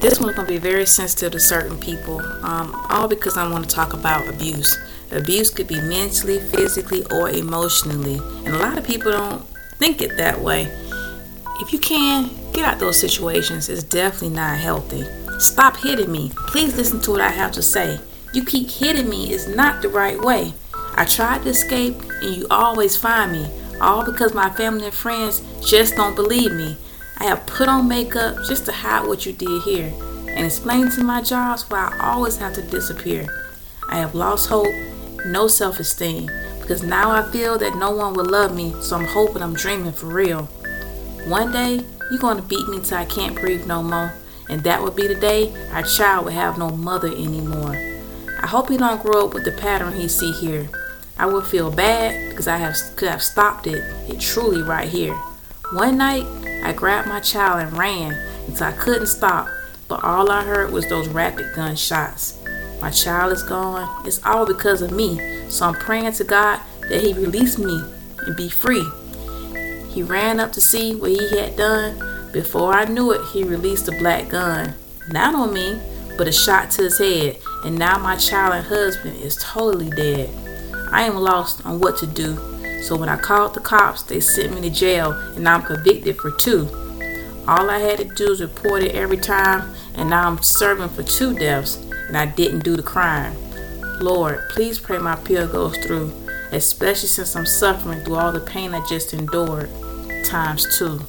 This one's going to be very sensitive to certain people, um, all because I want to talk about abuse. Abuse could be mentally, physically, or emotionally, and a lot of people don't think it that way. If you can, get out those situations. It's definitely not healthy. Stop hitting me. Please listen to what I have to say. You keep hitting me is not the right way. I tried to escape, and you always find me, all because my family and friends just don't believe me. I have put on makeup just to hide what you did here and explain to my jobs why I always have to disappear. I have lost hope, no self esteem, because now I feel that no one will love me, so I'm hoping I'm dreaming for real. One day, you're going to beat me till I can't breathe no more, and that will be the day our child will have no mother anymore. I hope he don't grow up with the pattern he see here. I would feel bad because I have could have stopped it. It truly right here. One night, I grabbed my child and ran until I couldn't stop, but all I heard was those rapid gunshots. My child is gone. It's all because of me. So I'm praying to God that He release me and be free. He ran up to see what he had done. Before I knew it, he released a black gun. Not on me, but a shot to his head. And now my child and husband is totally dead. I am lost on what to do so when I called the cops, they sent me to jail and I'm convicted for two. All I had to do is report it every time, and now I'm serving for two deaths, and I didn't do the crime. Lord, please pray my appeal goes through, especially since I'm suffering through all the pain I just endured, times two.